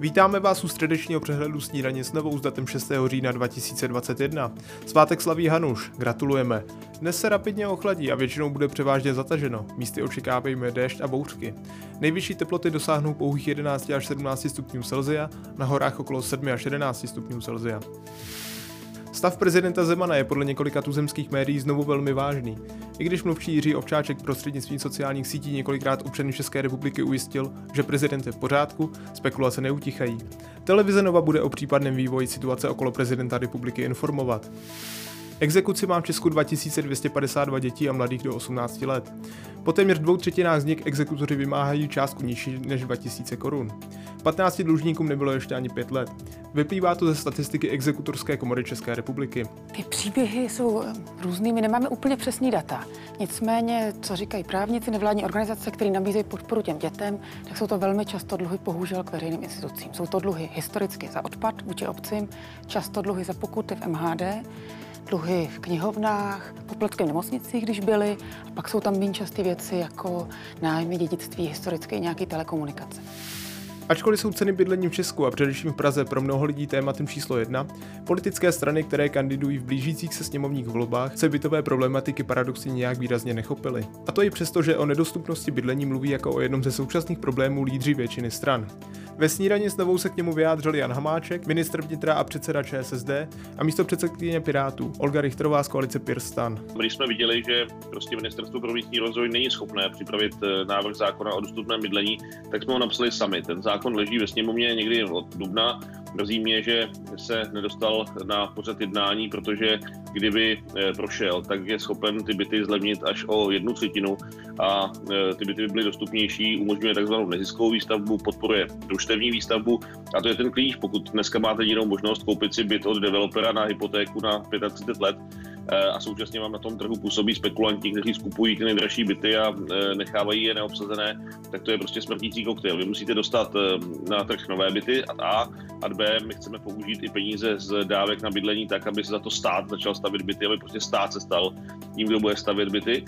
Vítáme vás u středečního přehledu snídaně s novou s datem 6. října 2021. Svátek slaví Hanuš, gratulujeme. Dnes se rapidně ochladí a většinou bude převážně zataženo. Místy očekávejme déšť a bouřky. Nejvyšší teploty dosáhnou pouhých 11 až 17 stupňů Celsia, na horách okolo 7 až 11 stupňů Celsia. Stav prezidenta Zemana je podle několika tuzemských médií znovu velmi vážný. I když mluvčí Jiří Ovčáček prostřednictvím sociálních sítí několikrát občany České republiky ujistil, že prezident je v pořádku, spekulace neutichají. Televize Nova bude o případném vývoji situace okolo prezidenta republiky informovat. Exekuci má v Česku 2252 dětí a mladých do 18 let. Po téměř dvou třetinách z nich exekutoři vymáhají částku nižší než 2000 korun. 15 dlužníkům nebylo ještě ani 5 let. Vyplývá to ze statistiky exekutorské komory České republiky. Ty příběhy jsou eh, různý, my nemáme úplně přesný data. Nicméně, co říkají právníci, nevládní organizace, které nabízejí podporu těm dětem, tak jsou to velmi často dluhy bohužel k veřejným institucím. Jsou to dluhy historicky za odpad vůči obcím, často dluhy za pokuty v MHD, dluhy v knihovnách, poplatky v nemocnicích, když byly, a pak jsou tam méně časté věci jako nájmy, dědictví, historické nějaké telekomunikace. Ačkoliv jsou ceny bydlení v Česku a především v Praze pro mnoho lidí tématem číslo jedna, politické strany, které kandidují v blížících se sněmovních volbách, se bytové problematiky paradoxně nějak výrazně nechopily. A to i přesto, že o nedostupnosti bydlení mluví jako o jednom ze současných problémů lídři většiny stran. Ve snídani s novou se k němu vyjádřil Jan Hamáček, ministr vnitra a předseda ČSSD a místo předsedkyně Pirátů Olga Richterová z koalice Pirstan. Když jsme viděli, že prostě ministerstvo pro místní rozvoj není schopné připravit eh, návrh zákona o dostupném bydlení, tak jsme ho napsali sami. Ten zákon leží ve sněmovně někdy od dubna. Mrzí mě, že se nedostal na pořad jednání, protože kdyby eh, prošel, tak je schopen ty byty zlevnit až o jednu třetinu a eh, ty byty by byly dostupnější, umožňuje takzvanou neziskovou výstavbu, podporuje družstevní výstavbu a to je ten klíč. Pokud dneska máte jinou možnost koupit si byt od developera na hypotéku na 35 let, a současně vám na tom trhu působí spekulanti, kteří skupují ty nejdražší byty a nechávají je neobsazené, tak to je prostě smrtící koktejl. Vy musíte dostat na trh nové byty a A, a B, my chceme použít i peníze z dávek na bydlení tak, aby se za to stát začal stavět byty, aby prostě stát se stal tím, kdo bude stavět byty.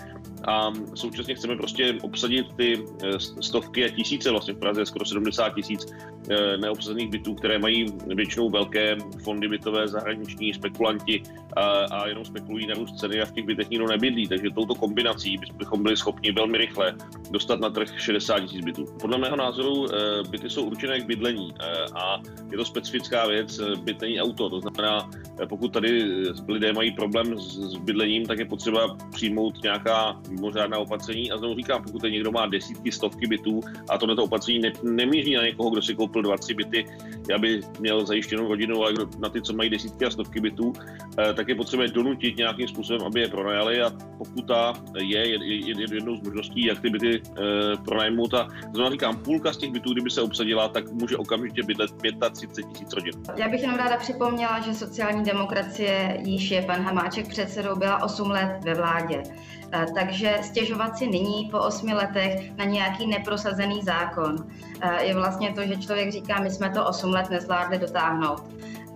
A současně chceme prostě obsadit ty eh, stovky a tisíce, vlastně v Praze skoro 70 tisíc eh, neobsazených bytů, které mají většinou velké fondy bytové, zahraniční spekulanti a, a jenom spekulují na růst ceny a v těch bytech nikdo nebydlí. Takže touto kombinací bychom byli schopni velmi rychle dostat na trh 60 tisíc bytů. Podle mého názoru eh, byty jsou určené k bydlení a je to specifická věc, byt není auto. To znamená, pokud tady lidé mají problém s bydlením, tak je potřeba přijmout nějaká mimořádná opatření. A znovu říkám, pokud někdo má desítky, stovky bytů a tohle opatření ne, nemíří na někoho, kdo si koupil dva, tři byty, já by měl zajištěnou rodinu, ale na ty, co mají desítky a stovky bytů, eh, tak je potřeba donutit nějakým způsobem, aby je pronajali a pokuta je, je, je jednou z možností, jak ty byty eh, pronajmout. A znovu říkám, půlka z těch bytů, kdyby se obsadila, tak může okamžitě bydlet 35 tisíc rodin. Já bych jenom ráda připomněla, že sociální demokracie, již je pan Hamáček předsedou, byla 8 let ve vládě. Eh, takže stěžovat si nyní po osmi letech na nějaký neprosazený zákon eh, je vlastně to, že člověk říká, my jsme to osm let nezvládli dotáhnout.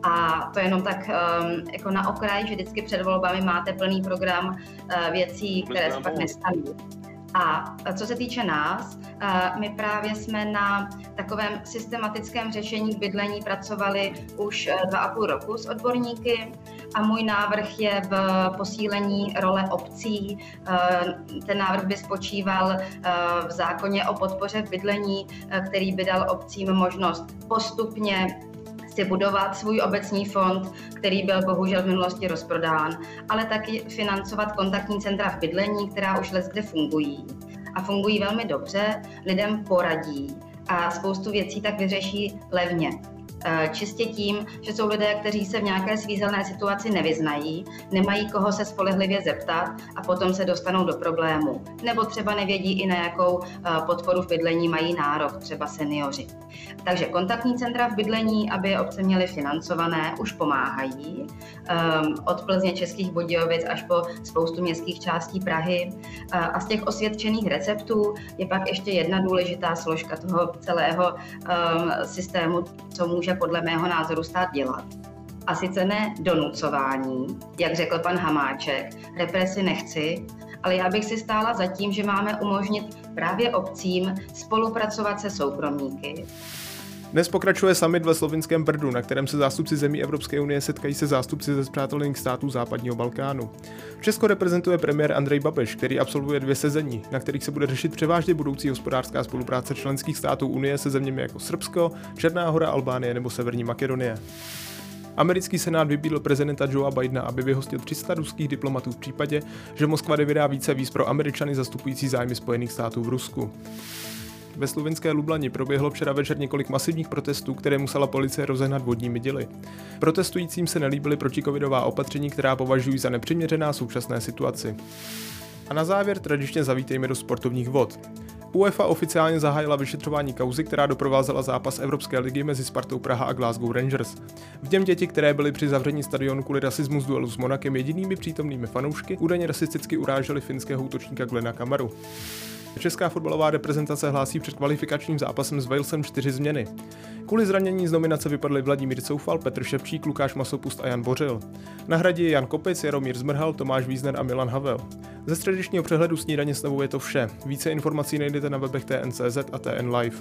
A to jenom tak um, jako na okraj, že vždycky před volbami máte plný program uh, věcí, které se pak nestaví. A co se týče nás, my právě jsme na takovém systematickém řešení bydlení pracovali už dva a půl roku s odborníky a můj návrh je v posílení role obcí. Ten návrh by spočíval v zákoně o podpoře v bydlení, který by dal obcím možnost postupně si budovat svůj obecní fond, který byl bohužel v minulosti rozprodán, ale taky financovat kontaktní centra v bydlení, která už let kde fungují a fungují velmi dobře, lidem poradí a spoustu věcí tak vyřeší levně. Eh, čistě tím, že jsou lidé, kteří se v nějaké svízelné situaci nevyznají, nemají koho se spolehlivě zeptat a potom se dostanou do problému. Nebo třeba nevědí i na jakou eh, podporu v bydlení mají nárok, třeba seniori. Takže kontaktní centra v bydlení, aby obce měly financované, už pomáhají. Ehm, od Plzně Českých Budějovic až po spoustu městských částí Prahy. Eh, a z těch osvědčených receptů je pak ještě jedna důležitá složka toho celého systému, co může podle mého názoru stát dělat. A sice ne donucování, jak řekl pan Hamáček, represi nechci, ale já bych si stála za tím, že máme umožnit právě obcím spolupracovat se soukromníky. Dnes pokračuje summit ve slovinském Brdu, na kterém se zástupci zemí Evropské unie setkají se zástupci ze zpřátelených států západního Balkánu. Česko reprezentuje premiér Andrej Babiš, který absolvuje dvě sezení, na kterých se bude řešit převážně budoucí hospodářská spolupráce členských států Unie se zeměmi jako Srbsko, Černá hora, Albánie nebo Severní Makedonie. Americký senát vybídl prezidenta Joea Bidena, aby vyhostil 300 ruských diplomatů v případě, že Moskva vydá více víz pro Američany zastupující zájmy Spojených států v Rusku. Ve slovinské Lublani proběhlo včera večer několik masivních protestů, které musela policie rozehnat vodními děly. Protestujícím se nelíbily protikovidová opatření, která považují za nepřiměřená současné situaci. A na závěr tradičně zavítejme do sportovních vod. UEFA oficiálně zahájila vyšetřování kauzy, která doprovázela zápas Evropské ligy mezi Spartou Praha a Glasgow Rangers. V něm děti, které byly při zavření stadionu kvůli rasismu z duelu s Monakem jedinými přítomnými fanoušky, údajně rasisticky uráželi finského útočníka Glena Kamaru. Česká fotbalová reprezentace hlásí před kvalifikačním zápasem s Walesem čtyři změny. Kvůli zranění z nominace vypadli Vladimír Coufal, Petr Šepčík, Lukáš Masopust a Jan Bořil. Na hradě je Jan Kopec, Jaromír Zmrhal, Tomáš Vízner a Milan Havel. Ze středečního přehledu snídaně s je to vše. Více informací najdete na webech TNCZ a TN Live.